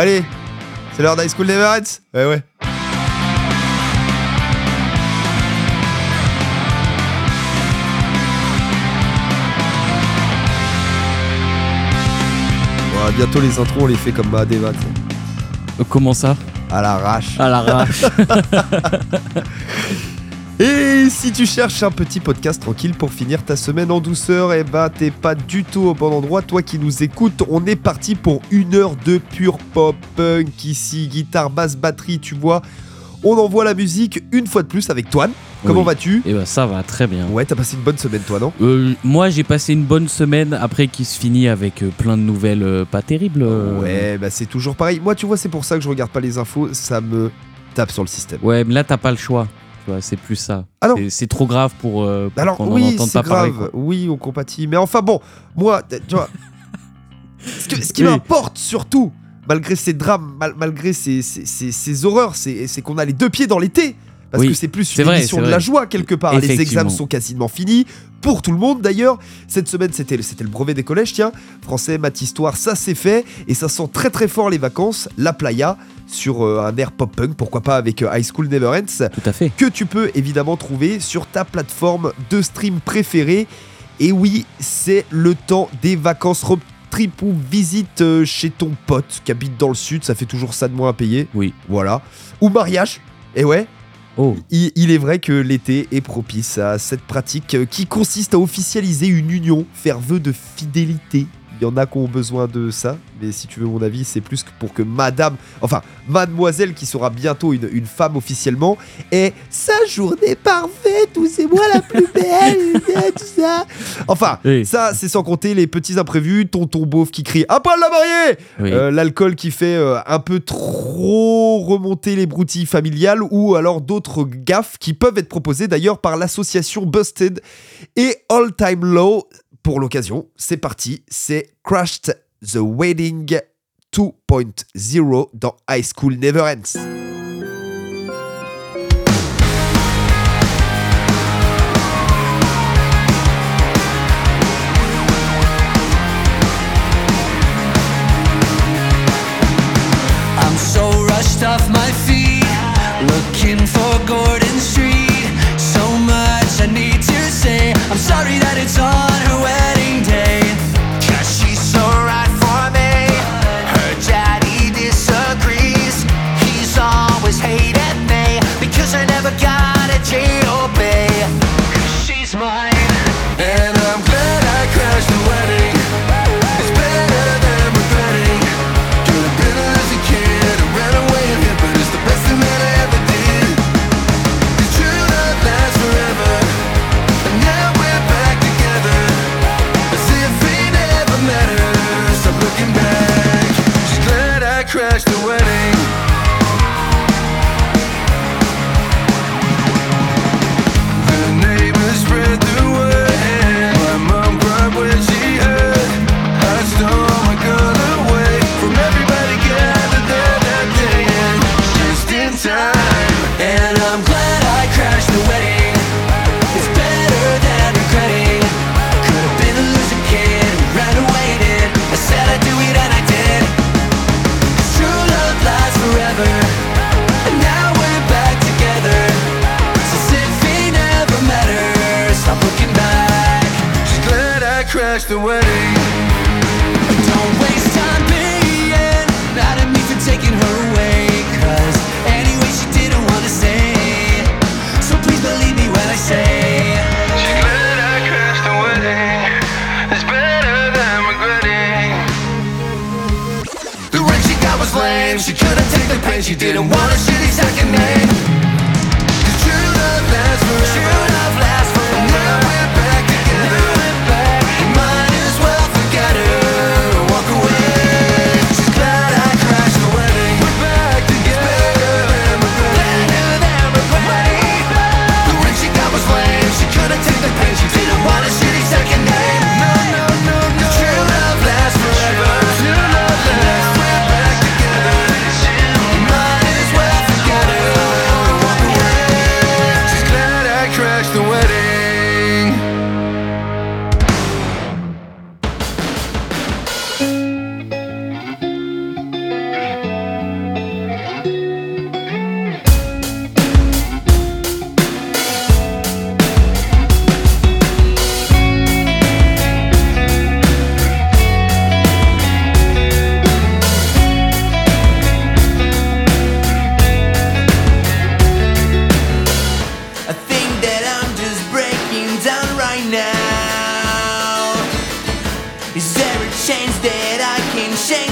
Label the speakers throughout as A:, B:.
A: Allez, c'est l'heure d'High School Never Ends. Ouais, ouais. Bon, bientôt les intros, on les fait comme Mahadeva,
B: Comment ça?
A: À l'arrache.
B: À l'arrache.
A: Et si tu cherches un petit podcast tranquille pour finir ta semaine en douceur, eh ben t'es pas du tout au bon endroit. Toi qui nous écoutes, on est parti pour une heure de pure pop punk ici, guitare, basse, batterie, tu vois. On envoie la musique une fois de plus avec Toine. Comment
B: Oui.
A: vas-tu?
B: Et bah ça va très bien.
A: Ouais, t'as passé une bonne semaine, toi, non?
B: Euh, moi j'ai passé une bonne semaine après qui se finit avec euh, plein de nouvelles euh, pas terribles.
A: Ouais, bah c'est toujours pareil. Moi, tu vois, c'est pour ça que je regarde pas les infos. Ça me tape sur le système.
B: Ouais, mais là t'as pas le choix. C'est plus ça.
A: Ah.
B: C'est- trop grave pour, euh, pour
A: Alors
B: qu'on en
A: oui,
B: entende
A: c'est
B: pas parler.
A: grave.
B: quoi.
A: Oui, on compatit. Mais enfin bon, moi, tu vois, ce, que- ce qui
B: Oui.
A: m'importe surtout, malgré ces drames, mal- malgré ces, ces- ces- ces horreurs, c'est c'est qu'on a les deux pieds dans l'été. Parce
B: Oui,
A: que c'est plus une émission de la joie quelque part. Les examens sont quasiment finis. Pour tout le monde d'ailleurs. Cette semaine, c'était c'était le brevet des collèges, tiens. Français, maths, histoire, ça c'est fait. Et ça sent très très fort les vacances. La playa sur euh, un air pop-punk, pourquoi pas avec euh, High School Never Ends
B: Tout à fait.
A: que tu peux évidemment trouver sur ta plateforme de stream préférée. Et oui, c'est le temps des vacances road trip ou visite euh, chez ton pote qui habite dans le sud, ça fait toujours ça de moins à payer.
B: Oui.
A: Voilà. Ou mariage. Et ouais,
B: Oh.
A: il, est vrai que l'été est propice à cette pratique qui consiste à officialiser une union, faire vœu de fidélité. Il y en a qui ont besoin de ça, mais si tu veux mon avis, c'est plus que pour que madame, enfin mademoiselle qui sera bientôt une, une femme officiellement, ait sa journée parfaite où c'est moi la plus belle, et tout ça. Enfin,
B: Oui.
A: ça c'est sans compter les petits imprévus, tonton beauf qui crie « À poil la mariée !»
B: Oui.
A: Euh, l'alcool qui fait euh, un peu trop remonter les broutilles familiales ou alors d'autres gaffes qui peuvent être proposées d'ailleurs par l'association Busted et All Time Low. Pour l'occasion, c'est parti, c'est Crashed the Wedding 2.0 dans High School Never Ends.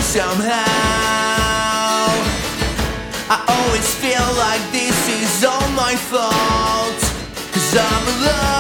C: Somehow. I always feel like this is all my fault. Cause I'm lost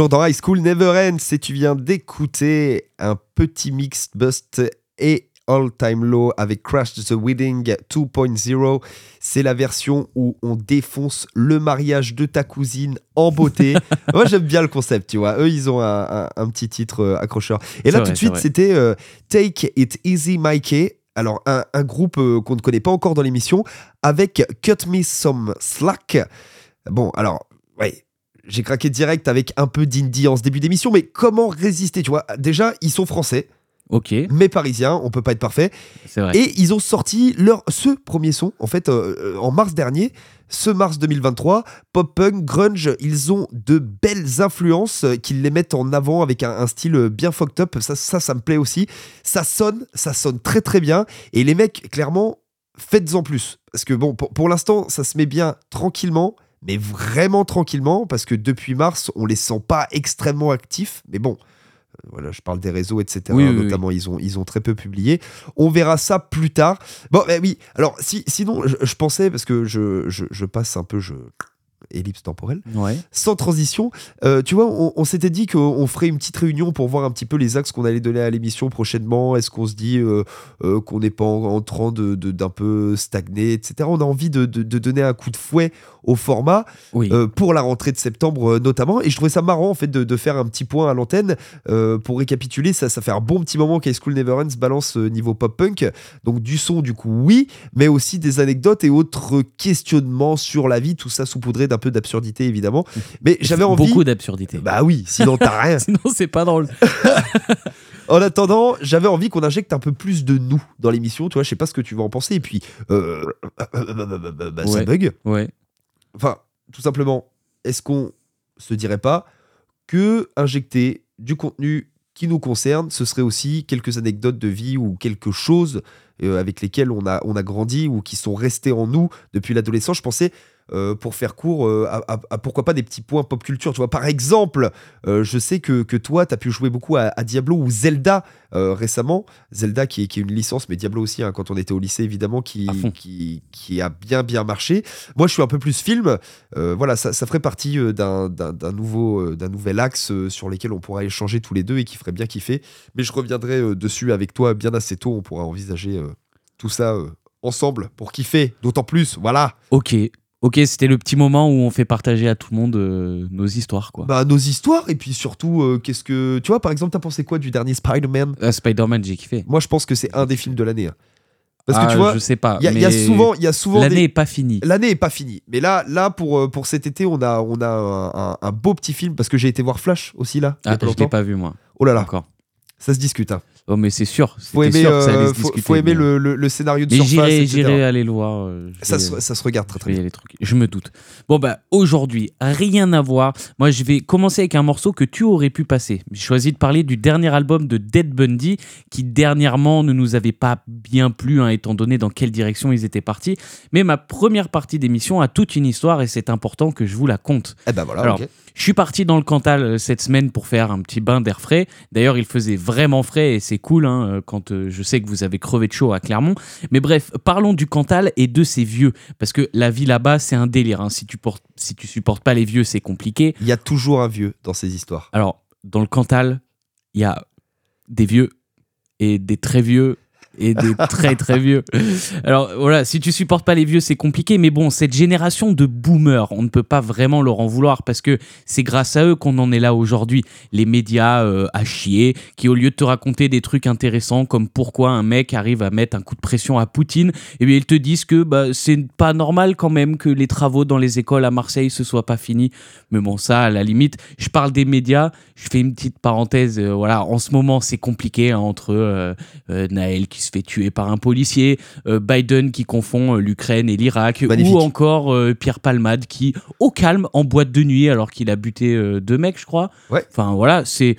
A: toujours dans High School Never Ends et tu viens d'écouter un petit mix Bust et All Time Low avec Crash the Wedding 2.0. C'est la version où on défonce le mariage de ta cousine en beauté. Moi j'aime bien le concept, tu vois. Eux ils ont un, un- un petit titre euh, accrocheur. Et là
B: vrai,
A: tout de suite c'était euh, Take It Easy Mikey. Alors un, un groupe euh, qu'on ne connaît pas encore dans l'émission avec Cut Me Some Slack. Bon alors ouais j'ai craqué direct avec un peu d'indie en ce début d'émission, mais comment résister Tu vois, déjà, ils sont français,
B: Ok,
A: mais parisiens, on peut pas être parfait.
B: c'est vrai.
A: Et ils ont sorti leur ce premier son, en fait, euh, euh, en mars dernier, ce mars 2023, pop punk, grunge, ils ont de belles influences euh, qu'ils les mettent en avant avec un, un style bien fucked up. Ça, ça, ça me plaît aussi. Ça sonne, ça sonne très très bien. Et les mecs, clairement, faites-en plus. Parce que bon, pour, pour l'instant, ça se met bien tranquillement, mais vraiment tranquillement, parce que depuis mars, on les sent pas extrêmement actifs. Mais bon, euh, voilà, je parle des réseaux, etc.
B: Oui, oui, oui.
A: notamment, Ils, ont, ils ont très peu publié. On verra ça plus tard. Bon, bah oui. Alors, si, sinon, je, je pensais, parce que je, je, je passe un peu, je ellipse temporelle,
B: Ouais.
A: sans transition. Euh, tu vois, on, on s'était dit qu'on ferait une petite réunion pour voir un petit peu les axes qu'on allait donner à l'émission prochainement. Est-ce qu'on se dit euh, euh, qu'on n'est pas en, en train de de- d'un peu stagner, etc. On a envie de, de- de donner un coup de fouet au format
B: Oui.
A: euh, pour la rentrée de septembre euh, notamment. Et je trouvais ça marrant en fait de, de faire un petit point à l'antenne euh, pour récapituler. Ça, ça fait un bon petit moment qu'High School Never Ends balance niveau pop punk. Donc du son du coup oui, mais aussi des anecdotes et autres questionnements sur la vie. Tout ça saupoudré d'un peu d'absurdité évidemment. Mais j'avais envie.
B: Beaucoup d'absurdité.
A: Bah oui, sinon t'as rien.
B: Sinon, c'est pas drôle.
A: En attendant, j'avais envie qu'on injecte un peu plus de nous dans l'émission. Tu vois, je sais pas ce que tu vas en penser. Et puis, euh, bah, ça
B: Ouais.
A: bug.
B: Ouais.
A: Enfin, tout simplement, est-ce qu'on se dirait pas que injecter du contenu qui nous concerne, ce serait aussi quelques anecdotes de vie ou quelque chose euh, avec lesquelles on a, on a grandi ou qui sont restés en nous depuis l'adolescence? Je pensais, euh, pour faire court, euh, à, à- à pourquoi pas des petits points pop culture. Tu vois, par exemple, euh, je sais que, que toi, tu as pu jouer beaucoup à, à Diablo ou Zelda récemment. Zelda qui est, qui est une licence, mais Diablo aussi, hein, quand on était au lycée, évidemment, qui, qui, qui a bien, bien marché. Moi, je suis un peu plus film. Voilà, ça, ça ferait partie d'un d'un- d'un nouveau, d'un nouvel axe sur lequel on pourra échanger tous les deux et qui ferait bien kiffer. Mais je reviendrai dessus avec toi bien assez tôt. On pourra envisager tout ça ensemble pour kiffer. D'autant plus, voilà.
B: Ok. Ok, c'était le petit moment où on fait partager à tout le monde euh, nos histoires, quoi.
A: Bah, nos histoires et puis surtout, euh, qu'est-ce que. Tu vois, par exemple, t'as pensé quoi du dernier Spider-Man?
B: Euh, Spider-Man, j'ai kiffé.
A: Moi, je pense que c'est un des films de l'année. hein. Parce
B: Ah,
A: que tu vois,
B: je sais pas.
A: il y, a- il y a
B: mais
A: souvent, il y a souvent
B: L'année
A: des-
B: est pas finie.
A: L'année est pas finie. Mais là, là pour, euh, pour cet été, on a, on a un, un- un beau petit film parce que j'ai été voir Flash aussi là. il y a
B: Ah,
A: pas
B: je l'ai
A: longtemps.
B: pas vu, moi.
A: Oh là là,
B: Encore.
A: ça se discute. Hein.
B: Oh, mais c'est sûr.
A: Faut aimer,
B: sûr que ça allait
A: euh,
B: se
A: faut,
B: discuter,
A: faut aimer
B: mais-
A: le, le- le scénario de
B: Mais
A: surface.
B: j'irai, aller le voir. euh, je
A: Ça,
B: vais-
A: se, ça se regarde très très bien.
B: aller truc. Je me doute. Bon, bah, aujourd'hui, rien à voir. Moi, je vais commencer avec un morceau que tu aurais pu passer. J'ai choisi de parler du dernier album de Dead Bundy, qui dernièrement ne nous avait pas bien plu, hein, étant donné dans quelle direction ils étaient partis. Mais ma première partie d'émission a toute une histoire et c'est important que je vous la conte.
A: Eh ben voilà.
B: Alors. Je suis parti dans le Cantal euh, cette semaine pour faire un petit bain d'air frais. D'ailleurs, il faisait vraiment frais et c'est cool hein, euh, quand euh, je sais que vous avez crevé de chaud à Clermont. Mais bref, parlons du Cantal et de ses vieux. Parce que la vie là-bas, c'est un délire. hein. Si, tu portes, si tu supportes pas les vieux, c'est compliqué.
A: Il y a toujours un vieux dans ces histoires.
B: Alors, dans le Cantal, il y a des vieux et des très vieux et des très très vieux. Alors voilà, si tu supportes pas les vieux, c'est compliqué, mais bon, cette génération de boomers, on ne peut pas vraiment leur en vouloir parce que c'est grâce à eux qu'on en est là aujourd'hui. Les médias euh, à chier, qui au lieu de te raconter des trucs intéressants comme pourquoi un mec arrive à mettre un coup de pression à Poutine, eh bien ils te disent que bah, c'est pas normal quand même que les travaux dans les écoles à Marseille se soient pas finis. Mais bon, ça, à la limite, je parle des médias. Je fais une petite parenthèse. euh, voilà, en ce moment, c'est compliqué hein, entre euh, Naël qui se fait tuer par un policier, euh, Biden qui confond euh, l'Ukraine et l'Irak, ou encore euh, Pierre Palmade qui, au calme, en boîte de nuit alors qu'il a buté euh, deux mecs, je crois.
A: Ouais.
B: Enfin voilà, c'est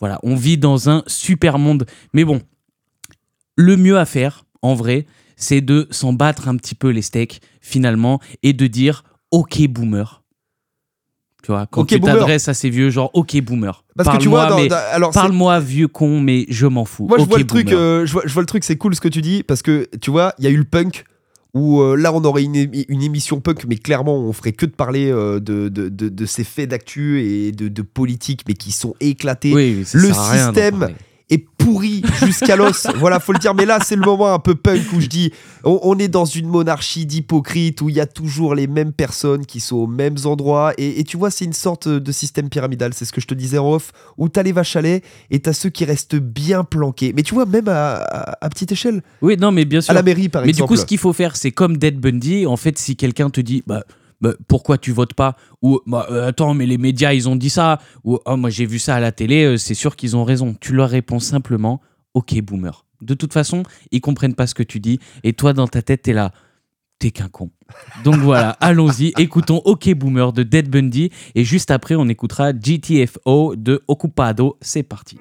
B: voilà, on vit dans un super monde. Mais bon, le mieux à faire, en vrai, c'est de s'en battre un petit peu les steaks finalement et de dire OK boomer. Tu vois, quand
A: Ok,
B: tu t'adresses à ces vieux, genre OK boomer.
A: Parce que tu vois,
B: Parle-moi,
A: dans-
B: mais-
A: dans- alors c'est-
B: Parle-moi vieux con, mais je m'en fous.
A: Moi, je vois le truc, euh, je, vois, je vois le truc, c'est cool ce que tu dis, parce que tu vois, il y a eu le punk, où euh, là, on aurait une, une émission punk, mais clairement, on ferait que de parler euh, de, de, de- de ces faits d'actu et de, de politique, mais qui sont éclatés.
B: Oui,
A: le système. Est pourri jusqu'à l'os. voilà, faut le dire. Mais là, c'est le moment un peu punk où je dis on, on est dans une monarchie d'hypocrites où il y a toujours les mêmes personnes qui sont aux mêmes endroits. Et, et tu vois, c'est une sorte de système pyramidal. C'est ce que je te disais en off où t'as les vaches à lait et t'as ceux qui restent bien planqués. Mais tu vois, même à, à- à petite échelle,
B: Oui, non, mais bien sûr.
A: à la mairie par
B: Mais
A: exemple.
B: du coup, ce qu'il faut faire, c'est comme Dead Bundy. En fait, si quelqu'un te dit, bah, bah, pourquoi tu votes pas Ou bah, euh, attends, mais les médias, ils ont dit ça. Ou oh, moi, j'ai vu ça à la télé, euh, c'est sûr qu'ils ont raison. Tu leur réponds simplement, ok, boomer. De toute façon, ils comprennent pas ce que tu dis. Et toi, dans ta tête, t'es là. T'es qu'un con. Donc voilà, allons-y, écoutons OK Boomer de Dead Bundy et juste après on écoutera GTFO de Occupado. C'est parti.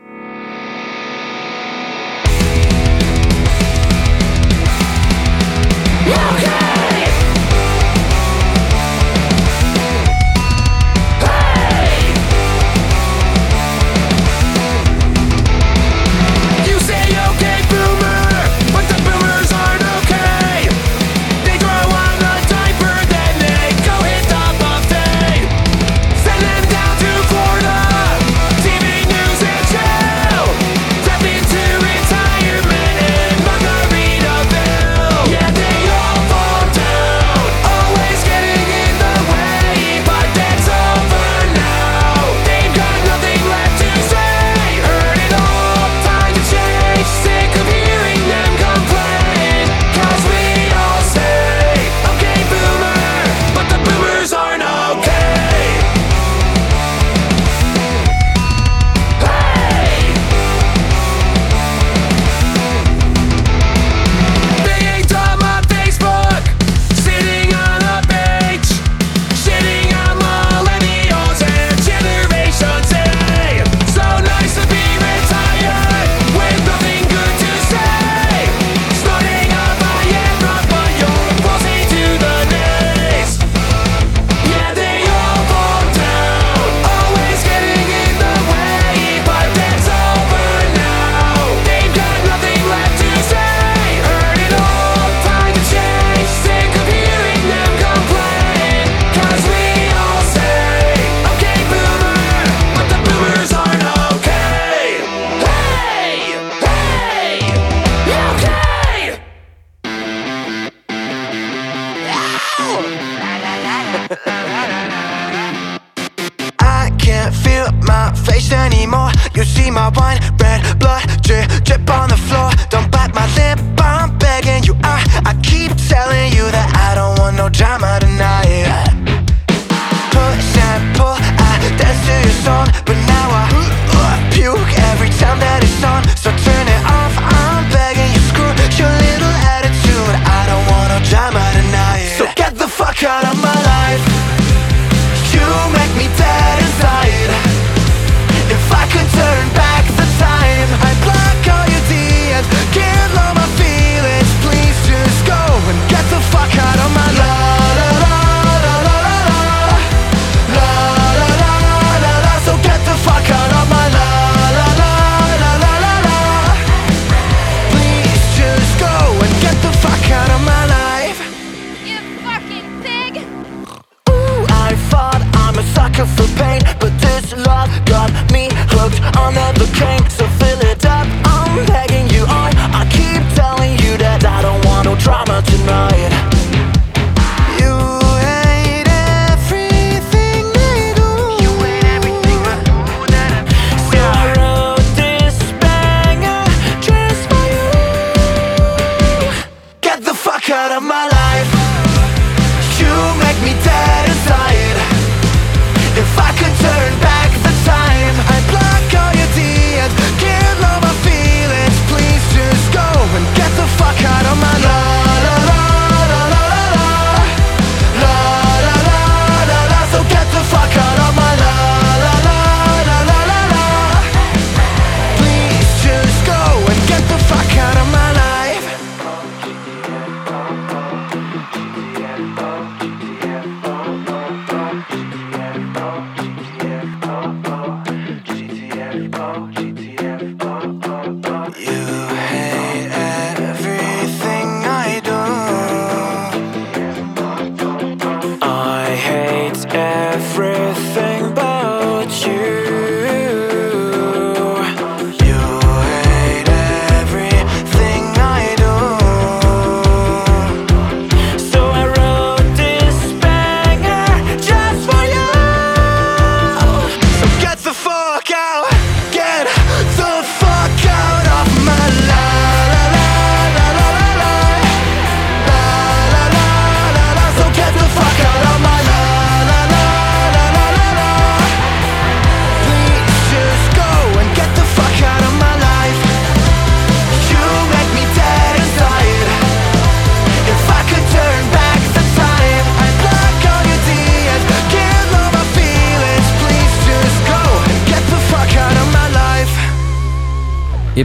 C: about you.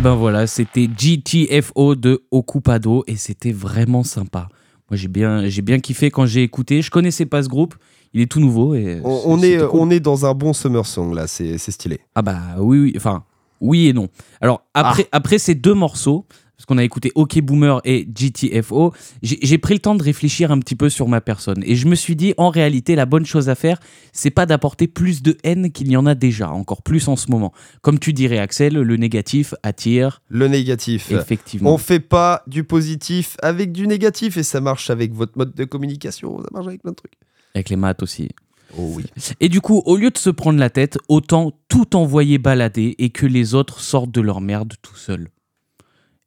B: Ben voilà, c'était GTFO de Okupado et c'était vraiment sympa. Moi j'ai bien, j'ai bien kiffé quand j'ai écouté. Je connaissais pas ce groupe, il est tout nouveau et
A: On, est,
B: cool.
A: on est dans un bon summer song là, c'est c'est stylé.
B: Ah bah oui, oui, enfin oui et non. Alors après,
A: Ah.
B: après ces deux morceaux, parce qu'on a écouté OK Boomer et GTFO, j'ai pris le temps de réfléchir un petit peu sur ma personne et je me suis dit en réalité la bonne chose à faire, c'est pas d'apporter plus de haine qu'il y en a déjà, encore plus en ce moment. Comme tu dirais Axel, le négatif attire
A: Le négatif.
B: effectivement.
A: On fait pas du positif avec du négatif et ça marche avec votre mode de communication, ça marche avec plein de trucs.
B: Avec les maths aussi.
A: Oh oui.
B: Et du coup, au lieu de se prendre la tête, autant tout envoyer balader et que les autres sortent de leur merde tout seuls.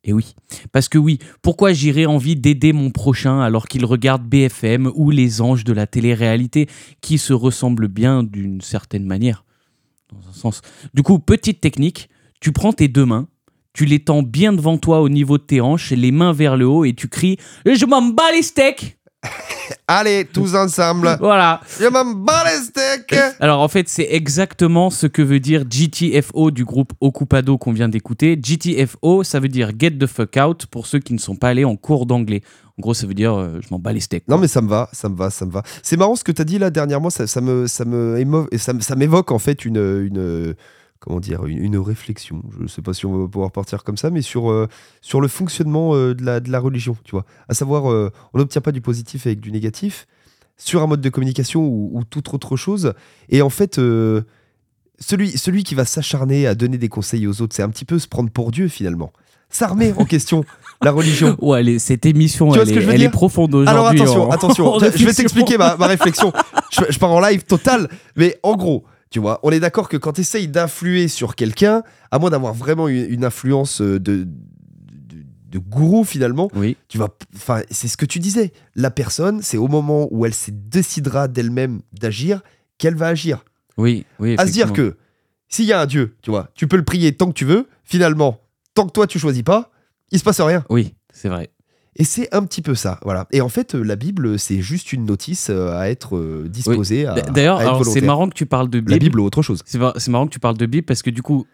B: Et oui, parce que oui, pourquoi j'irais envie d'aider mon prochain alors qu'il regarde BFM ou les anges de la télé-réalité qui se ressemblent bien d'une certaine manière? Dans un sens. Du coup, petite technique, tu prends tes deux mains, tu les tends bien devant toi au niveau de tes hanches, les mains vers le haut et tu cries « Je m'en bats les steaks
A: Allez, tous ensemble. !»
B: Voilà
A: Je m'en bats les steaks
B: Alors en fait, c'est exactement ce que veut dire GTFO du groupe Occupado qu'on vient d'écouter. GTFO, ça veut dire Get the fuck out pour ceux qui ne sont pas allés en cours d'anglais. En gros, ça veut dire euh, je m'en bats les steaks.
A: Non mais ça me va, ça me va, ça me va. C'est marrant ce que tu as dit là dernièrement, ça, ça me, ça me émo- et ça, me- ça m'évoque en fait une, une comment dire, une, une réflexion. Je sais pas si on va pouvoir partir comme ça, mais sur, euh, sur le fonctionnement euh, de, la, de la religion, tu vois. À savoir, euh, on n'obtient pas du positif avec du négatif sur un mode de communication ou, ou toute autre chose. Et en fait, celui, celui qui va s'acharner à donner des conseils aux autres, c'est un petit peu se prendre pour Dieu finalement. Ça remet en question la religion.
B: Ouais, elle est- cette émission, elle, est, elle est profonde
A: Alors
B: aujourd'hui.
A: attention,
B: en-
A: attention,
B: en
A: je, je vais t'expliquer ma, ma réflexion. Je, je pars en live total, mais en gros, Tu vois, on est d'accord que quand tu essayes d'influer sur quelqu'un, à moins d'avoir vraiment une, une influence euh, de, de, de gourou finalement,
B: Oui.
A: tu vas. Enfin, c'est ce que tu disais. La personne, c'est au moment où elle se décidera d'elle-même d'agir qu'elle va agir.
B: Oui, oui.
A: À se dire que s'il y a un Dieu, tu vois, tu peux le prier tant que tu veux, finalement, tant que toi tu choisis pas, il se passe rien.
B: Oui, c'est vrai.
A: Et c'est un petit peu ça, voilà. Et en fait, euh, la Bible, c'est juste une notice euh, à être euh, disposée à.
B: D'ailleurs,
A: à
B: alors, c'est marrant que tu parles de
A: La
B: Bible.
A: Bible ou autre chose.
B: C'est mar- c'est marrant que tu parles de Bible parce que du coup,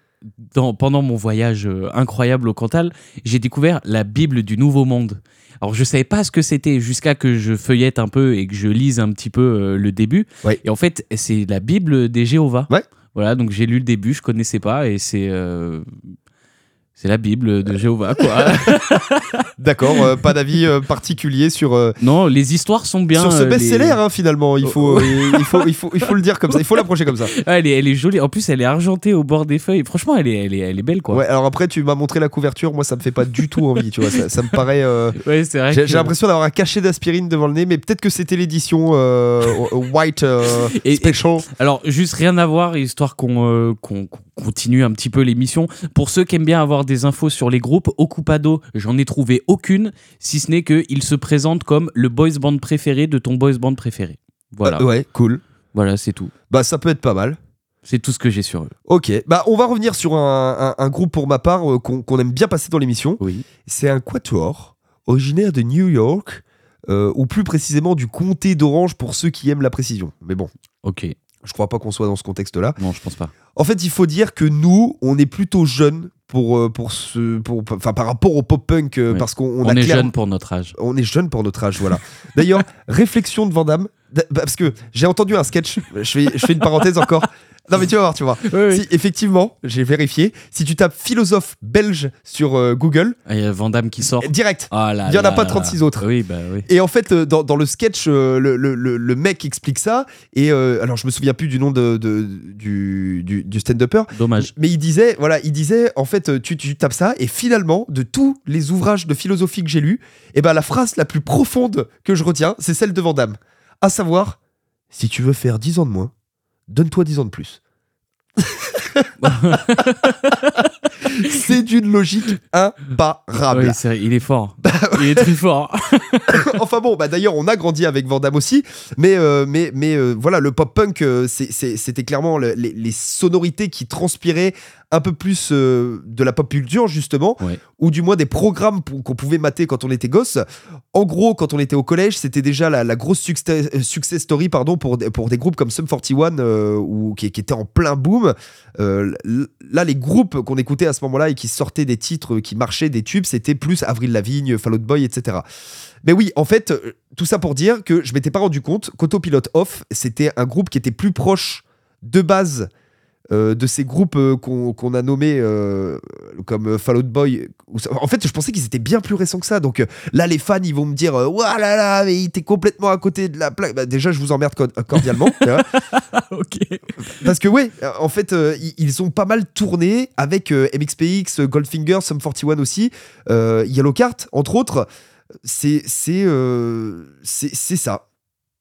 B: dans- pendant mon voyage incroyable au Cantal, j'ai découvert la Bible du Nouveau Monde. Alors je savais pas ce que c'était jusqu'à que je feuillette un peu et que je lise un petit peu euh, le début.
A: Ouais.
B: Et en fait, c'est la Bible des Jéhovah.
A: Ouais.
B: Voilà, donc j'ai lu le début, je connaissais pas et c'est euh, c'est la Bible de Jéhovah quoi.
A: D'accord, euh, pas d'avis euh, particulier sur, euh,
B: non, les histoires sont bien.
A: sur ce
B: les-
A: best-seller, hein, finalement. Il faut, euh, il, faut, il, faut, il faut le dire comme ça, il faut l'approcher comme ça.
B: Ah, elle, est, elle est jolie. En plus, elle est argentée au bord des feuilles. Franchement, elle est, elle est, elle est belle quoi.
A: Ouais, alors après, tu m'as montré la couverture, moi ça me fait pas du tout envie, tu vois, ça, ça me paraît.
B: Ouais, c'est vrai.
A: J'ai
B: que-
A: l'impression d'avoir un cachet d'aspirine devant le nez, mais peut-être que c'était l'édition White
B: Et-
A: Special.
B: Alors, juste rien à voir, histoire qu'on qu'on continue un petit peu l'émission. Pour ceux qui aiment bien avoir des infos sur les groupes, Occupado, j'en ai trouvé aucune, si ce n'est qu'il se présente comme le boys band préféré de ton boys band préféré. Voilà,
A: Euh, ouais, cool.
B: voilà c'est tout.
A: Bah, ça peut être pas mal.
B: C'est tout ce que j'ai sur eux.
A: Ok, bah on va revenir sur un, un- un groupe pour ma part euh, qu'on qu'on aime bien passer dans l'émission.
B: Oui.
A: C'est un quatuor originaire de New York, euh, ou plus précisément du comté d'Orange pour ceux qui aiment la précision. Mais bon,
B: Ok.
A: Je crois pas qu'on soit dans ce contexte-là.
B: Non, je pense pas.
A: En fait, il faut dire que nous, on est plutôt jeunes pour, euh, pour ce, pour, enfin, par rapport au pop-punk, euh,
B: Ouais.
A: parce qu'on
B: On,
A: a
B: est
A: clair-
B: jeune pour notre âge.
A: On est jeune pour notre âge, voilà. D'ailleurs, réflexion de Vandame, parce que j'ai entendu un sketch, je fais, je fais une parenthèse encore. Non mais tu vas voir, tu vas voir. Si, effectivement, j'ai vérifié, si tu tapes philosophe belge sur euh, Google,
B: Il y a Vandame qui sort.
A: direct.
B: Ah là
A: Il y en a
B: là
A: pas
B: là
A: 36
B: là.
A: autres.
B: Oui, bah oui.
A: Et en fait, euh, dans, dans le sketch, euh, le, le- le- le mec explique ça. Et euh, alors, je me souviens plus du nom de, de- du, du, du stand-upper.
B: Dommage.
A: Mais il disait, voilà, il disait, en fait, tu, tu tapes ça, et finalement, de tous les ouvrages de philosophie que j'ai lus, eh ben, la phrase la plus profonde que je retiens, c'est celle de Vandame. À savoir, si tu veux faire 10 ans de moins, donne-toi 10 ans de plus. c'est d'une logique imparable.
B: Oui, il est fort. il est très fort.
A: enfin bon, bah d'ailleurs, on a grandi avec Vandame aussi, mais, euh, mais, mais euh, voilà, le pop-punk, euh, c'est- c'est- c'était clairement le- les, les sonorités qui transpiraient un peu plus euh, de la pop culture, justement,
B: Ouais.
A: ou du moins des programmes qu'on pouvait mater quand on était gosse. En gros, quand on était au collège, c'était déjà la, la grosse success, euh, success story pardon, pour, des- pour des groupes comme Sum 41, euh, ou, qui, qui étaient en plein boom. Euh, là, les groupes qu'on écoutait à ce moment-là et qui sortaient des titres qui marchaient, des tubes, c'était plus Avril Lavigne, Fall Out Boy, etc. Mais oui, en fait, tout ça pour dire que je m'étais pas rendu compte qu'Autopilot Off, c'était un groupe qui était plus proche de base euh, de ces groupes euh, qu'on a nommés euh, comme Fall Out Boy. En fait, je pensais qu'ils étaient bien plus récents que ça. Donc là, les fans, ils vont me dire Ouah là là, mais il était complètement à côté de la plaque. Bah, déjà, je vous emmerde co- cordialement.
B: ok.
A: Parce que, ouais, en fait, ils- ont pas mal tourné avec MXPX, Goldfinger, Sum 41 aussi, Yellow Card, entre autres. C'est ça.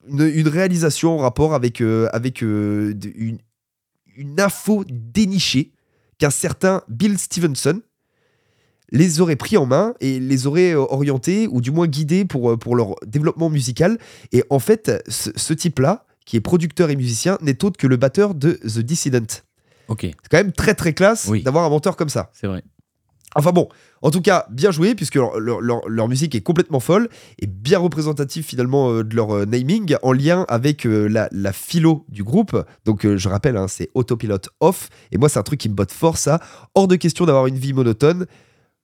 A: Une, une réalisation en rapport avec, euh, avec euh, une, une info dénichée qu'un certain Bill Stevenson les aurait pris en main et les aurait euh, orientés ou du moins guidés pour, euh, pour leur développement musical. Et en fait, ce, ce type-là, qui est producteur et musicien, n'est autre que le batteur de The Dissident.
B: Ok,
A: C'est quand même très très classe
B: Oui.
A: d'avoir un menteur comme ça.
B: c'est vrai.
A: Enfin bon, en tout cas, bien joué, puisque leur, musique est complètement folle et bien représentative finalement euh, de leur euh, naming, en lien avec euh, la, philo du groupe. Donc je rappelle, hein, c'est Autopilot Off, et moi c'est un truc qui me botte fort ça. Hors de question d'avoir une vie monotone,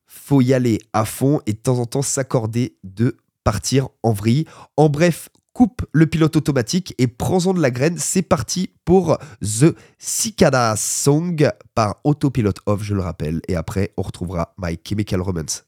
A: faut y aller à fond et de temps en temps s'accorder de partir en vrille. En bref, coupe le pilote automatique et prends-en de la graine. C'est parti pour The Cicada Song par Autopilot Off, je le rappelle. Et après, on retrouvera My Chemical Romance.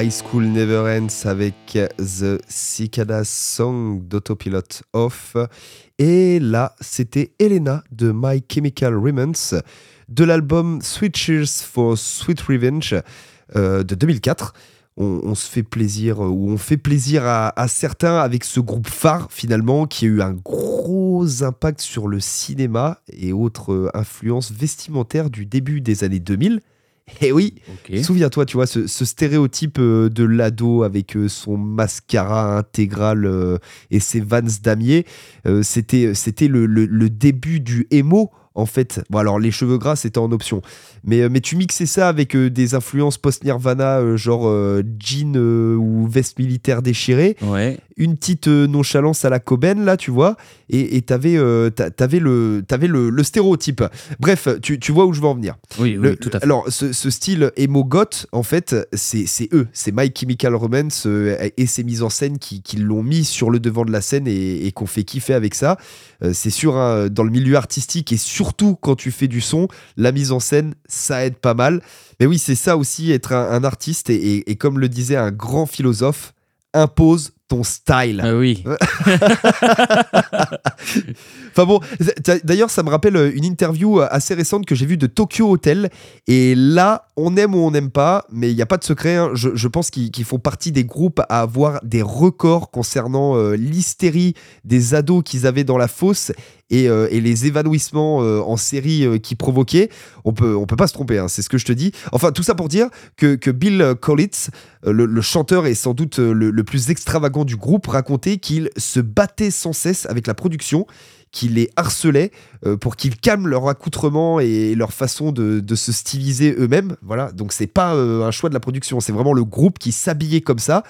A: High School Never Ends avec The Cicada Song d'Autopilot Off. Et là, c'était Elena de My Chemical Romance de l'album Switchers for Sweet Revenge euh, de 2004. On, on se fait plaisir, euh, ou on fait plaisir à, à certains avec ce groupe phare finalement qui a eu un gros impact sur le cinéma et autres euh, influences vestimentaires du début des années 2000. Et oui. Souviens-toi, tu vois, ce, ce stéréotype euh, de l'ado avec euh, son mascara intégral euh, et ses vans damier, c'était, c'était le, le- le début du emo. En fait, bon alors les cheveux gras c'était en option, mais, mais tu mixais ça avec euh, des influences post-Nirvana, euh, genre euh, jean ou veste militaire déchirée,
B: Ouais.
A: Une petite euh, nonchalance à la Coben là, tu vois, et t'avais, euh, le, le, le stéréotype. Bref, tu, tu vois où je veux en venir.
B: Oui, oui,
A: Le-
B: tout à fait.
A: Alors, ce, ce style emo goth, en fait, c'est c'est eux, c'est My Chemical Romance euh, et ses mises en scène qui, qui l'ont mis sur le devant de la scène et, et qu'on fait kiffer avec ça. Euh, c'est sûr, hein, dans le milieu artistique et surtout quand tu fais du son, la mise en scène, ça aide pas mal. Mais oui, c'est ça aussi, être un, un artiste et, et- et comme le disait un grand philosophe, impose ton style.
B: Ah oui.
A: Enfin bon, d'ailleurs, ça me rappelle euh, une interview assez récente que j'ai vue de Tokyo Hotel. Et là, on aime ou on n'aime pas, mais il n'y a pas de secret. hein. Je, je pense qu'ils font partie des groupes à avoir des records concernant euh, l'hystérie des ados qu'ils avaient dans la fosse et, euh, et les évanouissements euh, en série euh, qu'ils provoquaient. On peut, on peut pas se tromper, hein, c'est ce que je te dis. Enfin, tout ça pour dire que, que Bill Collins, euh, le, le chanteur et sans doute euh, le, le plus extravagant du groupe, racontait qu'il se battait sans cesse avec la production qu'il les harcelait euh, pour qu'ils calment leur accoutrement et leur façon de, de se styliser eux-mêmes. Voilà, donc c'est pas euh, un choix de la production, c'est vraiment le groupe qui s'habillait comme ça.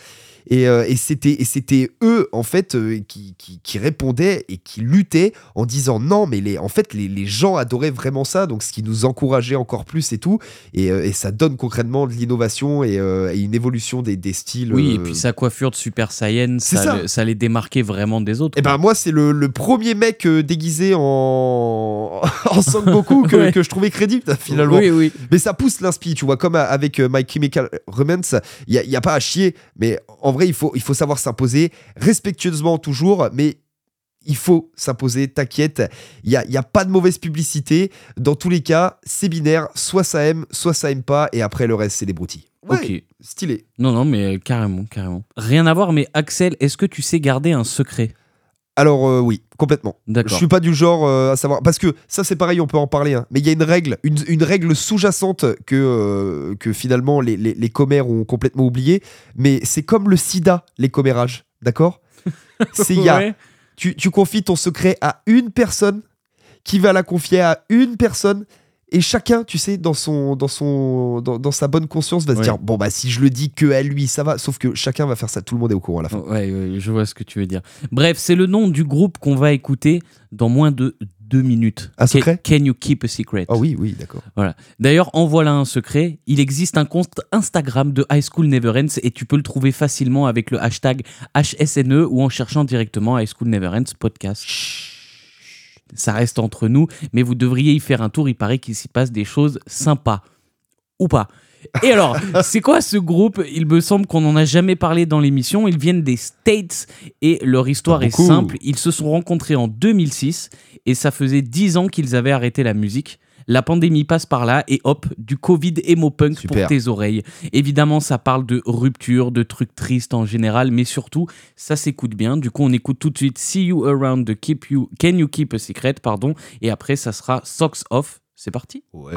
A: Et, euh, et c'était et eux en fait euh, qui, qui, qui répondaient et qui luttaient en disant non mais les en fait les, les gens adoraient vraiment ça donc ce qui nous encourageait encore plus et tout et, euh, et ça donne concrètement de l'innovation et, euh, et une évolution des, des styles
B: Oui, et puis sa coiffure de Super Saiyan, ça,
A: ça.
B: le- ça les démarquait vraiment des autres.
A: Eh ben moi c'est le, le premier mec déguisé en en Sangoku que,
B: Ouais.
A: que je trouvais crédible finalement.
B: Oui, oui.
A: Mais ça pousse l'inspi, tu vois, comme avec My Chemical Romance, il y, a- y a pas à chier, mais en vrai il faut il faut savoir s'imposer respectueusement toujours, mais il faut s'imposer, t'inquiète, il y a, y a pas de mauvaise publicité. Dans tous les cas, c'est binaire, soit ça aime, soit ça aime pas, et après le reste c'est des broutilles. Ouais,
B: Ok.
A: stylé.
B: Non, non, mais euh, carrément, carrément. Rien à voir, mais Axel, est-ce que tu sais garder un secret?
A: Alors euh, oui, complètement. Je
B: D'accord.
A: suis pas du genre euh, à savoir parce que ça c'est pareil, on peut en parler. hein. mais il y a une règle, une, une règle sous-jacente que euh, que finalement les, les, les commères ont complètement oublié. Mais c'est comme le SIDA, les commérages, d'accord? C'est il y a,
B: Ouais.
A: tu, tu confies ton secret à une personne qui va la confier à une personne. Et chacun, tu sais, dans son, dans son, dans, dans sa bonne conscience, va se
B: Ouais.
A: dire bon bah si je le dis que à lui, ça va. Sauf que chacun va faire ça, tout le monde est au courant à la fin.
B: Ouais, ouais, je vois ce que tu veux dire. Bref, c'est le nom du groupe qu'on va écouter dans moins de deux minutes.
A: Un
B: Can-
A: secret
B: Can you keep a secret
A: Ah oui, oui, d'accord.
B: Voilà. D'ailleurs, en voilà un secret. Il existe un compte Instagram de High School Never Ends et tu peux le trouver facilement avec le hashtag HSNE ou en cherchant directement High School Never Ends podcast. Ça reste entre nous, mais vous devriez y faire un tour. Il paraît qu'il s'y passe des choses sympas. Ou pas. Et alors, c'est quoi ce groupe? Il me semble qu'on n'en a jamais parlé dans l'émission. Ils viennent des States et leur histoire est simple. Ils se sont rencontrés en 2006 et ça faisait 10 ans qu'ils avaient arrêté la musique. La pandémie passe par là et hop, du Covid emo punk pour tes oreilles. Évidemment, ça parle de rupture, de trucs tristes en général, mais surtout, ça s'écoute bien. Du coup, on écoute tout de suite See You Around de Keep You, Can You Keep a Secret, pardon, et après, ça sera Socks Off. C'est parti
A: Ouais.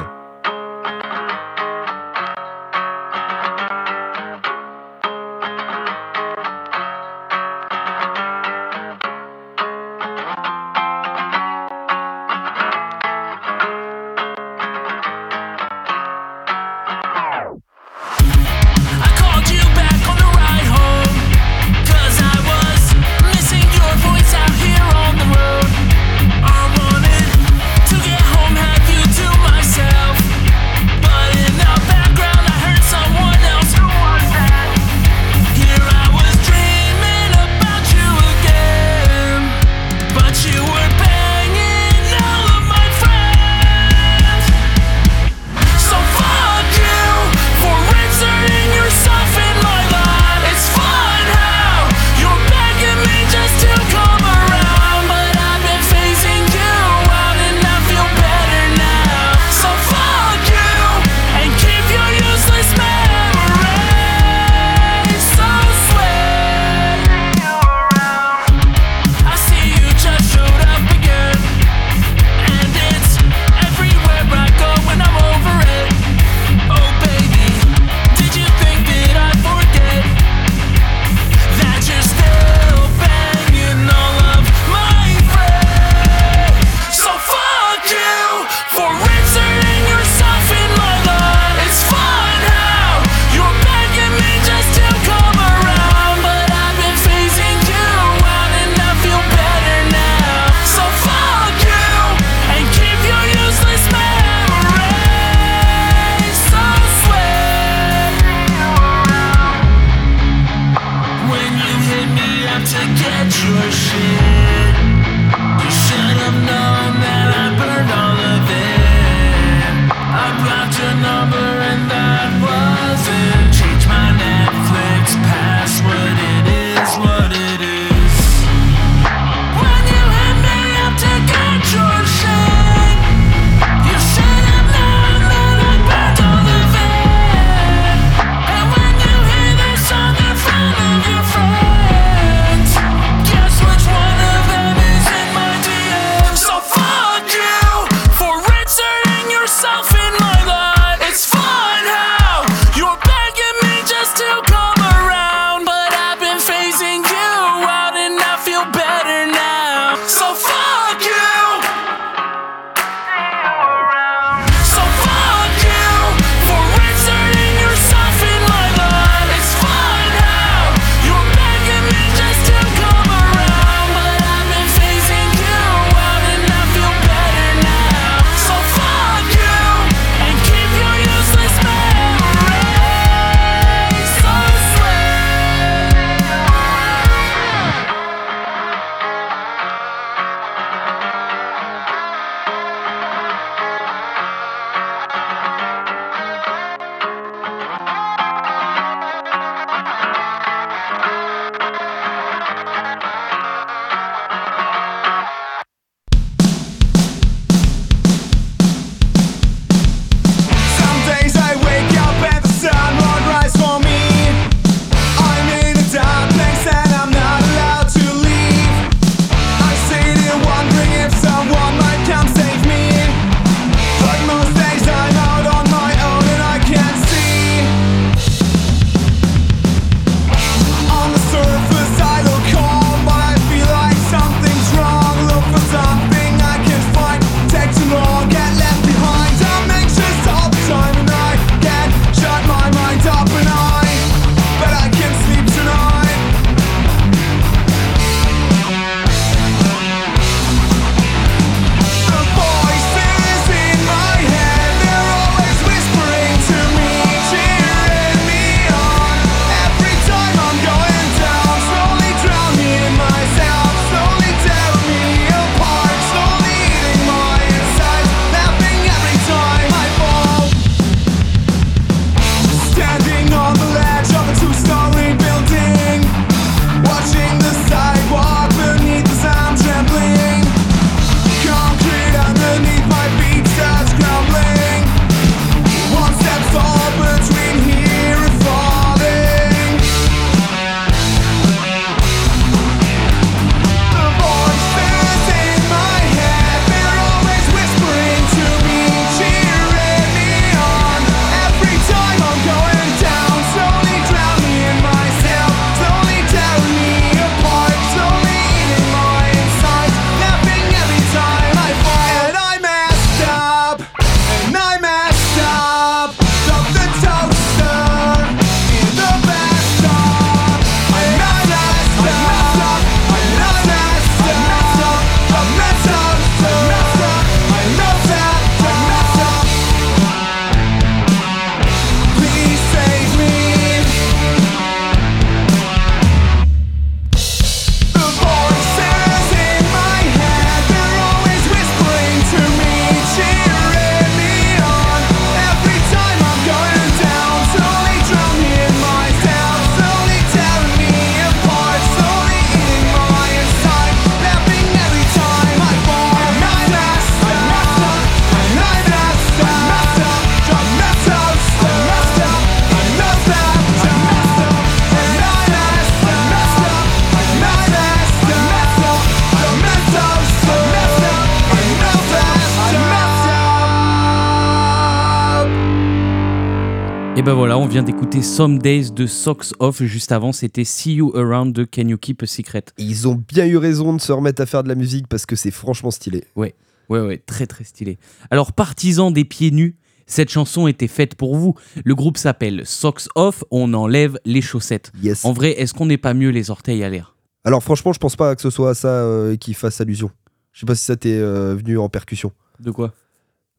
B: D'écouter Some Days de Socks Off. Juste avant, c'était See You Around de Can You Keep a Secret.
A: Et Ils ont bien eu raison de se remettre à faire de la musique parce que c'est franchement stylé.
B: Ouais, ouais, très très stylé. Alors, partisans des pieds nus, cette chanson était faite pour vous. Le groupe s'appelle Socks Off, on enlève les chaussettes.
A: Yes.
B: En vrai, est-ce qu'on n'est pas mieux les orteils à l'air?
A: Alors franchement, je pense pas que ce soit à ça euh, qui fasse allusion. Je sais pas si ça t'est euh, venu en percussion.
B: De quoi?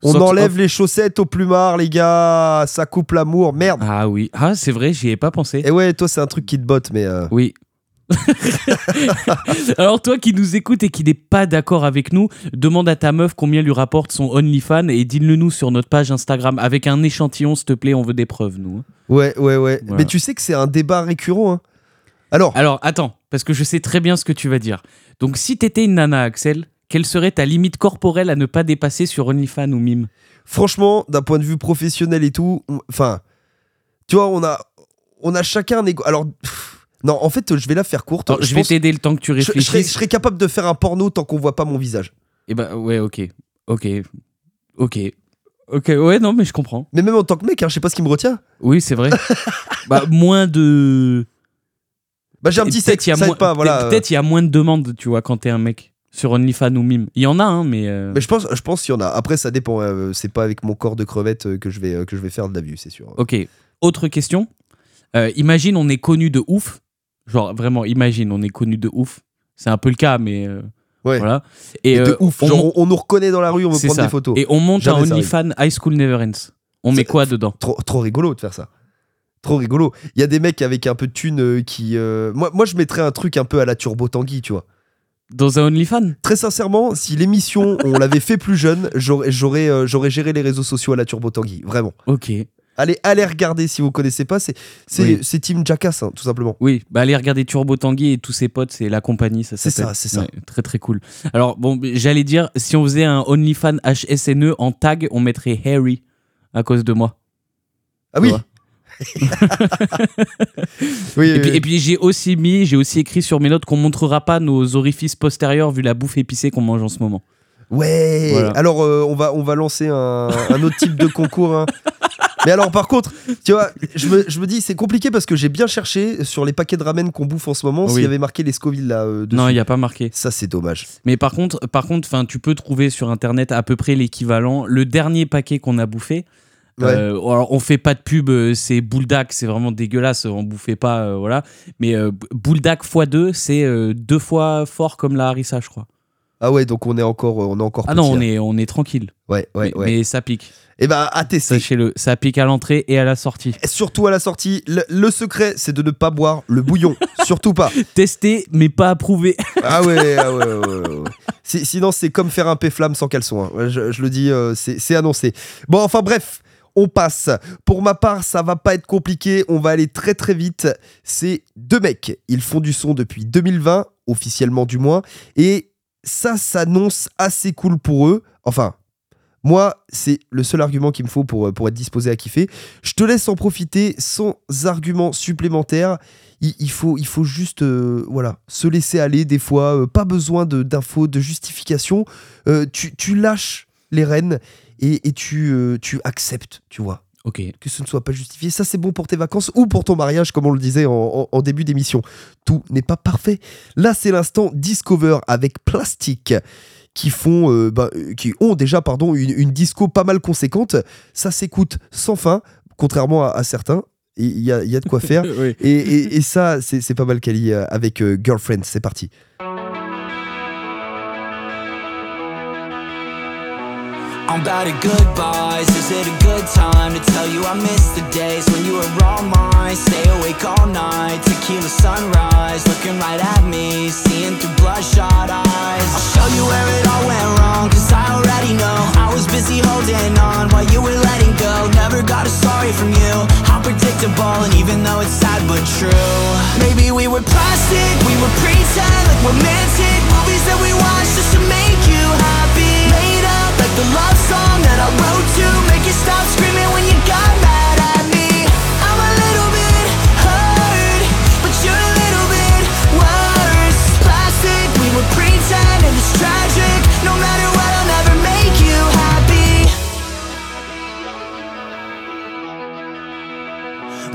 A: On
B: Socks
A: enlève
B: Off
A: les chaussettes au plumard, les gars. Ça coupe l'amour. Merde.
B: Ah oui, ah c'est vrai, j'y ai pas pensé.
A: Et ouais, toi, c'est un truc qui te botte, mais. euh,
B: Oui. Alors toi qui nous écoutes et qui n'est pas d'accord avec nous, demande à ta meuf combien lui rapporte son OnlyFans et dis-le nous sur notre page Instagram avec un échantillon s'il te plaît, on veut des preuves nous. hein.
A: Ouais, ouais, ouais.
B: Voilà.
A: Mais tu sais que c'est un débat récurrent. hein. Alors,
B: Alors attends, parce que je sais très bien ce que tu vas dire. Donc si t'étais une nana Axel, quelle serait ta limite corporelle à ne pas dépasser sur OnlyFans ou Mime?
A: Franchement, d'un point de vue professionnel et tout, enfin, tu vois, on a, on a chacun un égo. Alors, pff, non, en fait, je vais la faire courte.
B: Alors, Je, vais
A: pense-
B: t'aider le temps que tu
A: je, je serais,
B: réfléchisses.
A: je serais capable de faire un porno tant qu'on voit pas mon visage.
B: Et bah ouais, ok, ok, ok, ok, ouais non mais je comprends.
A: Mais même en tant que mec, hein, je sais pas ce qui me retient.
B: Oui c'est vrai. bah moins de
A: Bah, j'ai un petit sexe, ça aide pas, voilà.
B: Peut-être il y a moins de demandes, tu vois, quand t'es un mec sur OnlyFans ou Mime. Il y en a, hein, mais. euh,
A: Mais je pense, je pense qu'il y en a. Après, ça dépend. euh, c'est pas avec mon corps de crevette euh, que je vais, que je vais faire de la vue, c'est sûr.
B: Ok. Autre question. Euh, imagine, on est connu de ouf. Genre, vraiment, imagine, on est connu de ouf. C'est un peu le cas, mais.
A: Ouais.
B: Voilà. Et,
A: de ouf.
B: on
A: Genre, on, on nous reconnaît dans la rue, on veut prendre
B: ça.
A: des photos.
B: Et on monte
A: Jamais
B: un OnlyFans High School Never Ends. On met quoi dedans?
A: Trop, trop rigolo de faire ça. Trop rigolo. Il y a des mecs avec un peu de thunes qui. euh, Moi, moi, je mettrais un truc un peu à la Turbo Tanguy, tu vois.
B: Dans un OnlyFans
A: Très sincèrement, si l'émission, on l'avait fait plus jeune, j'aurais, j'aurais, euh, j'aurais géré les réseaux sociaux à la Turbo Tanguy. Vraiment.
B: Ok.
A: Allez, allez regarder si vous connaissez pas. C'est, c'est,
B: Oui.
A: c'est Team Jackass, hein, tout simplement.
B: Oui, bah allez regarder Turbo Tanguy et tous ses potes, c'est la compagnie, ça
A: C'est
B: s'appelle.
A: ça, c'est ça.
B: Ouais, très très cool. Alors bon, j'allais dire, si on faisait un OnlyFans HSNE en tag, on mettrait Harry à cause de moi.
A: Ah oui. oui,
B: Et
A: oui,
B: puis,
A: oui.
B: et puis j'ai aussi mis, j'ai aussi écrit sur mes notes qu'on montrera pas nos orifices postérieurs vu la bouffe épicée qu'on mange en ce moment.
A: Ouais.
B: Voilà.
A: Alors, euh, on va, on va lancer un, un autre type de concours. hein. Mais alors, par contre, tu vois, je me, je me dis, c'est compliqué parce que j'ai bien cherché sur les paquets de ramen qu'on bouffe en ce moment s'il
B: Oui.
A: y avait marqué les Scoville là. euh, dessus.
B: Non, il y a pas marqué.
A: Ça, c'est dommage.
B: Mais par contre, par contre, enfin, tu peux trouver sur internet à peu près l'équivalent. Le dernier paquet qu'on a bouffé.
A: Ouais.
B: euh, alors on fait pas de pub, euh, c'est Bouldak, c'est vraiment dégueulasse, on bouffait pas, euh, voilà. Mais euh, Bouldak x2, c'est deux fois fort comme la harissa, je crois.
A: Ah ouais, donc on est encore, on est encore.
B: Ah non, on
A: hein.
B: est, on est tranquille.
A: Ouais, ouais,
B: mais,
A: ouais.
B: mais ça pique,
A: Et bah, à tester.
B: sachez-le, ça pique à l'entrée et à la sortie.
A: Et Surtout à la sortie, le, le secret, c'est de ne pas boire le bouillon. Surtout pas.
B: Testé, mais pas approuvé.
A: Ah ouais, ah ouais, ouais, ouais, ouais. Si- sinon, c'est comme faire un péflamme sans caleçon. hein. Je, je le dis, euh, c'est annoncé. Bon, enfin bref, on passe. Pour ma part, ça va pas être compliqué. On va aller très très vite. C'est deux mecs. Ils font du son depuis 2020, officiellement du moins. Et ça s'annonce assez cool pour eux. Enfin. Moi, c'est le seul argument qu'il me faut pour, être disposé à kiffer. Je te laisse en profiter sans argument supplémentaire il, faut, il faut juste euh, voilà, se laisser aller des fois, euh, pas besoin d'infos, de, justification. Euh, tu lâches les rênes et, et tu, euh, tu acceptes, tu vois,
B: Ok.
A: que ce ne soit pas justifié. Ça, c'est bon pour tes vacances ou pour ton mariage, comme on le disait en, en- en début d'émission. Tout n'est pas parfait. Là, c'est l'instant Discover avec Plastic. Qui font, euh, bah, euh, qui ont déjà, pardon, une, une disco pas mal conséquente. Ça s'écoute sans fin, contrairement à, à certains. Il y a, y a de quoi faire.
B: Oui.
A: Et, et- et ça, c'est pas mal euh, avec euh, Girlfriend. C'est parti.
C: I'm about at goodbyes. Is it a good time to tell you I miss the days when you were all mine? Stay awake all night, tequila sunrise, looking right at me, seeing through bloodshot eyes. I'll show you where it all went wrong, cause I already know. I was busy holding on while you were letting go. Never got a sorry from you. How predictable, and even though it's sad but true. Maybe we were plastic, we were pretend, like romantic movies that we watched just to make you happy love song that I wrote to make you stop screaming when you got mad at me. I'm a little bit hurt, but you're a little bit worse. Plastic, we were it's tragic. No matter what, I'll never make you happy.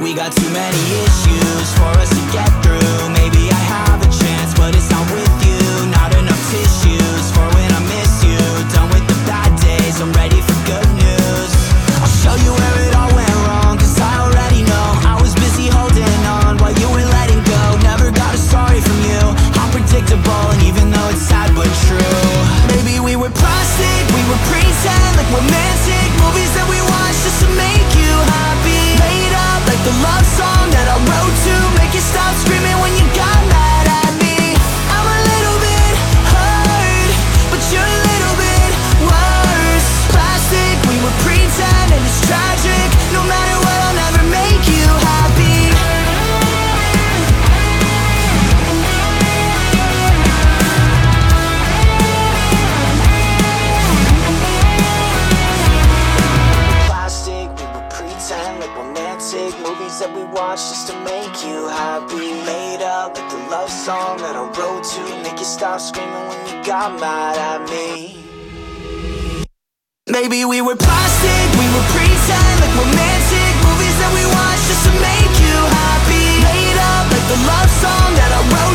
D: We got too many issues for us to get through. Maybe I have a chance, but it's not. Romantic movies that we watch just to make you happy. Made up like the love song that I wrote to make you stop screaming. stop screaming when you got mad at me. Maybe we were plastic, we were pretend, like romantic movies that we watched just to make you happy. Made up like the love song that I wrote.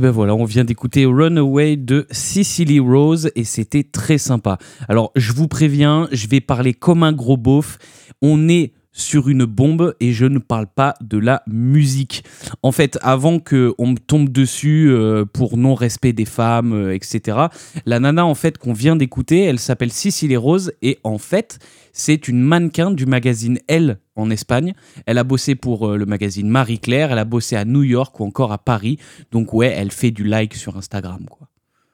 B: Et ben voilà, on vient d'écouter Runaway de Cicely Rose et c'était très sympa. Alors je vous préviens, je vais parler comme un gros beauf. On est sur une bombe et je ne parle pas de la musique. En fait, avant qu'on me tombe dessus euh, pour non-respect des femmes, euh, etc., la nana en fait qu'on vient d'écouter, elle s'appelle Cicely Rose et en fait, c'est une mannequin du magazine Elle en Espagne. Elle a bossé pour euh, le magazine Marie Claire, elle a bossé à New York ou encore à Paris. Donc ouais, elle fait du like sur Instagram quoi.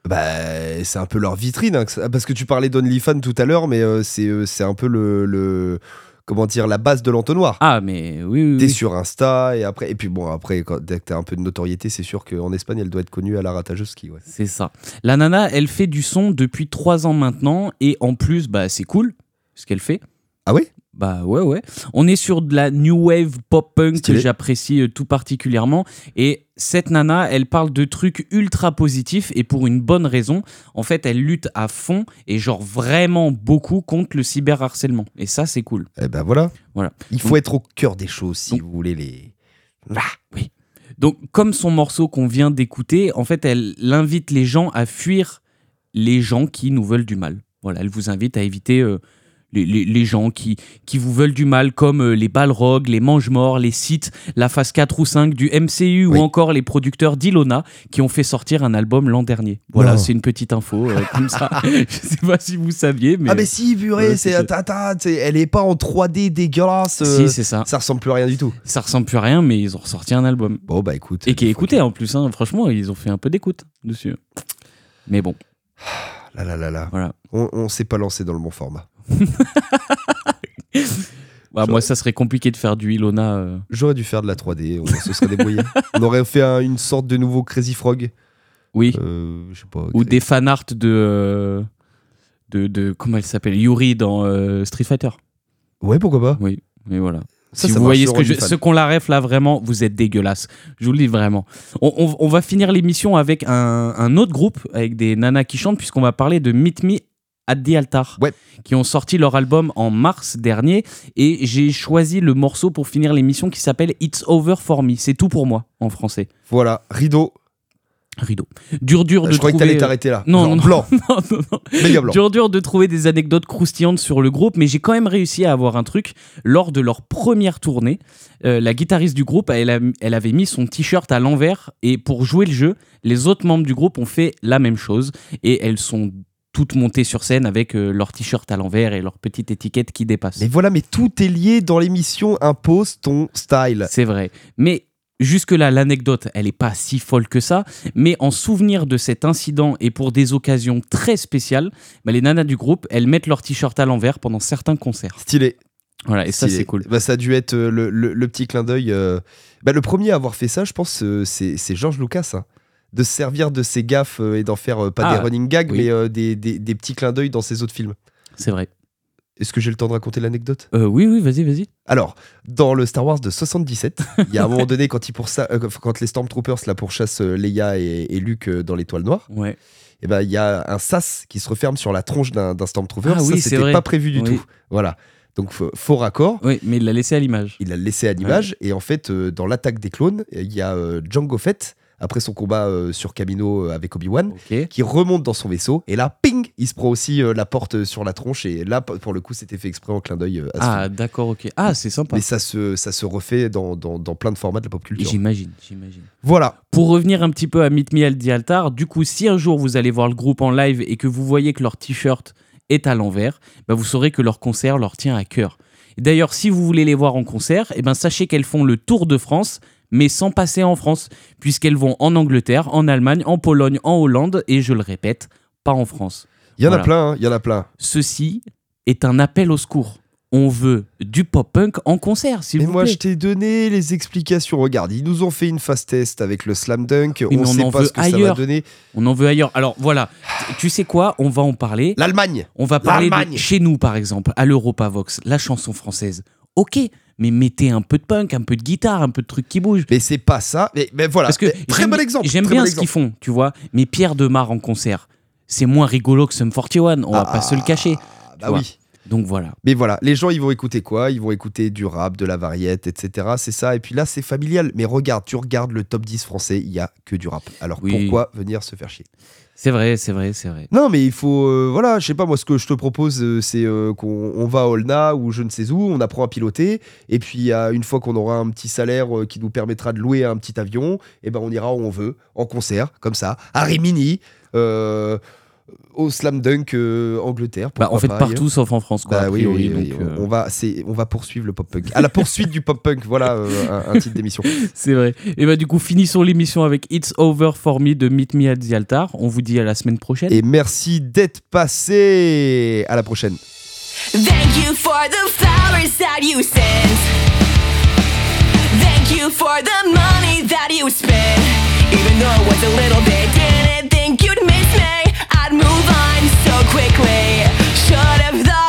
A: Bah, c'est un peu leur vitrine, hein, parce que tu parlais d'OnlyFans tout à l'heure, mais c'est un peu le, le comment dire, la base de l'entonnoir.
B: Ah, mais oui, oui.
A: T'es
B: oui.
A: sur Insta et après et puis bon après quand, dès que t'as un peu de notoriété c'est sûr qu'en Espagne elle doit être connue à la ratageuse ski ouais.
B: C'est ça. La nana, elle fait du son depuis trois ans maintenant et en plus, bah, c'est cool ce qu'elle fait.
A: Ah oui
B: Bah ouais, ouais. On est sur de la new wave pop punk que j'apprécie euh, tout particulièrement. Et cette nana, elle parle de trucs ultra positifs et pour une bonne raison. En fait, elle lutte à fond et genre vraiment beaucoup contre le cyberharcèlement. Et ça, c'est cool.
A: Eh ben voilà.
B: Voilà.
A: Il faut être au cœur des choses si
B: Donc-
A: vous voulez les.
B: Donc, comme son morceau qu'on vient d'écouter, en fait, elle invite les gens à fuir les gens qui nous veulent du mal. Voilà, elle vous invite à éviter euh, les, les- les gens qui, qui vous veulent du mal, comme euh, les Balrogs, les Mange-Morts, les Sith, la phase 4 ou 5 du MCU
A: Oui.
B: ou encore les producteurs d'Ilona qui ont fait sortir un album l'an dernier. Voilà, c'est une petite info euh, comme ça. Je sais pas si vous saviez, mais.
A: Ah mais si purée
B: Ouais,
A: c'est
B: c'est-
A: elle est pas en 3D dégueulasse. euh,
B: Si, c'est ça.
A: ça ressemble plus à rien du tout.
B: Ça ressemble plus à rien, mais ils ont ressorti un album.
A: Bon bah écoute.
B: Et qui est écouté en plus, hein. franchement, ils ont fait un peu d'écoute dessus. Mais bon,
A: Là là là là.
B: voilà.
A: On, on s'est pas lancé dans le bon format.
B: Bah, moi, ça serait compliqué de faire du Ilona. euh.
A: J'aurais dû faire de la 3D, on se serait débrouillé. on aurait fait un- une sorte de nouveau Crazy Frog.
B: Oui.
A: Euh, je sais pas.
B: Ou des fanarts de, euh, de. de. Comment elle s'appelle? Yuri dans euh, Street Fighter.
A: Ouais pourquoi pas.
B: Oui, mais voilà.
A: Ça,
B: si
A: ça
B: vous
A: marche
B: voyez ce
A: sur
B: que je,
A: OnlyFans.
B: ceux qu'on la ref là vraiment, vous êtes dégueulasse. Je vous le dis vraiment. On, on- on va finir l'émission avec un, un autre groupe avec des nanas qui chantent puisqu'on va parler de Meet Me at the Altar,
A: Ouais.
B: qui ont sorti leur album en mars dernier et j'ai choisi le morceau pour finir l'émission qui s'appelle It's Over for Me. C'est tout pour moi en français.
A: Voilà, rideau.
B: Rideau. Dur dur de
A: je croyais que
B: trouver.
A: t'allais t'arrêter là.
B: Non, non, non.
A: blanc,
B: non, non, non.
A: méga blanc.
B: Dur dur de trouver des anecdotes croustillantes sur le groupe, mais j'ai quand même réussi à avoir un truc. Lors de leur première tournée, euh, la guitariste du groupe, elle, a- elle avait mis son t-shirt à l'envers et pour jouer le jeu, les autres membres du groupe ont fait la même chose et elles sont toutes montées sur scène avec euh, leur t-shirt à l'envers et leur petite étiquette qui dépasse.
A: Mais voilà, mais tout est lié dans l'émission Impose ton style.
B: C'est vrai. Mais jusque-là, l'anecdote, elle n'est pas si folle que ça. Mais en souvenir de cet incident et pour des occasions très spéciales, bah, les nanas du groupe, elles mettent leur t-shirt à l'envers pendant certains concerts.
A: Stylé.
B: Voilà, et ça, c'est cool.
A: Bah, ça a dû être euh, le, le- le petit clin d'œil. euh, bah, le premier à avoir fait ça, je pense, c'est c'est George Lucas. hein. De se servir de ses gaffes euh, et d'en faire euh, pas
B: Ah,
A: des running gags,
B: oui.
A: mais euh, des, des- des petits clins d'œil dans ses autres films.
B: C'est vrai.
A: Est-ce que j'ai le temps de raconter l'anecdote?
B: Oui, oui, vas-y, vas-y.
A: Alors, dans le Star Wars de 77, il y a un moment donné, quand, ils euh, quand les Stormtroopers la pourchassent Leia et, et Luke dans l'étoile noire,
B: Ouais.
A: et ben il y a un sas qui se referme sur la tronche d'un Stormtrooper.
B: Ah
A: ça,
B: oui,
A: c'était pas prévu du
B: Oui.
A: tout. Voilà. Donc, faux raccord.
B: Oui, mais il l'a laissé à l'image.
A: Il l'a laissé à l'image. Et en fait, euh, dans l'attaque des clones, il y a euh, Jango Fett, après son combat euh, sur Camino euh, avec Obi-Wan, qui remonte dans son vaisseau. Et là, ping Il se prend aussi euh, la porte sur la tronche. Et là, pour le coup, c'était fait exprès en clin d'œil euh,
B: Ah, d'accord, ok. Ah, c'est sympa.
A: Mais ça se, ça se refait dans, dans, dans plein de formats de la pop culture.
B: J'imagine, j'imagine.
A: Voilà.
B: Pour revenir un petit peu à Meet Me at the Altar, du coup, si un jour vous allez voir le groupe en live et que vous voyez que leur t-shirt est à l'envers, bah vous saurez que leur concert leur tient à cœur. D'ailleurs, si vous voulez les voir en concert, eh ben sachez qu'elles font le tour de France, mais sans passer en France, puisqu'elles vont en Angleterre, en Allemagne, en Pologne, en Hollande, et je le répète, pas en France.
A: Il y en
B: Voilà.
A: a plein, hein, il y en a plein.
B: Ceci est un appel au secours. On veut du pop-punk en concert, s'il
A: Mais
B: vous
A: moi,
B: plaît.
A: je t'ai donné les explications. Regarde, ils nous ont fait une fast test avec le slam dunk.
B: mais
A: on
B: on
A: sait
B: en
A: pas ce que ça va
B: ailleurs.
A: donner.
B: On en veut ailleurs. Alors voilà, tu sais quoi? On va en parler.
A: L'Allemagne.
B: On va parler de,
A: L'Allemagne.
B: chez nous, par exemple, à l'Europavox, la chanson française. Ok, mais mettez un peu de punk, un peu de guitare, un peu de trucs qui bougent.
A: Mais c'est pas ça. Mais, mais voilà.
B: Parce que
A: très bon exemple.
B: J'aime bien
A: bon
B: ce qu'ils font, tu vois. Mais Pierre Demar en concert, c'est moins rigolo que Sum 41, on va pas se le cacher.
A: Ah, bah
B: vois.
A: oui.
B: Donc voilà.
A: Mais voilà, les gens ils vont écouter quoi? Ils vont écouter du rap, de la variette, etc. C'est ça. Et puis là, c'est familial. Mais regarde, tu regardes le top 10 français, il y a que du rap. Alors
B: Oui.
A: pourquoi venir se faire chier?
B: C'est vrai, c'est vrai, c'est vrai.
A: Non, mais il faut. euh, voilà, je sais pas, moi, ce que je te propose, euh, c'est euh, qu'on on va à Olna ou je ne sais où, on apprend à piloter. Et puis, une fois qu'on aura un petit salaire qui nous permettra de louer un petit avion, et ben on ira où on veut, en concert, comme ça, à Rimini, au Slam Dunk euh, Angleterre.
B: Bah, en
A: pourquoi
B: fait,
A: pas,
B: partout
A: ailleurs.
B: sauf en France, quoi.
A: Bah
B: a
A: oui,
B: priori,
A: oui, oui,
B: donc,
A: on-
B: euh,
A: on, va, c'est- on va poursuivre le pop-punk. À la poursuite du pop-punk, voilà euh, un, un titre d'émission.
B: C'est vrai. Et bah, du coup, finissons l'émission avec It's Over for Me de Meet Me at the Altar. On vous dit à la semaine prochaine.
A: Et merci d'être passé. À la prochaine.
C: Thank you for the flowers that you sent. Thank you for the money that you spent. Even though it was a little bit, quickly. Should have thought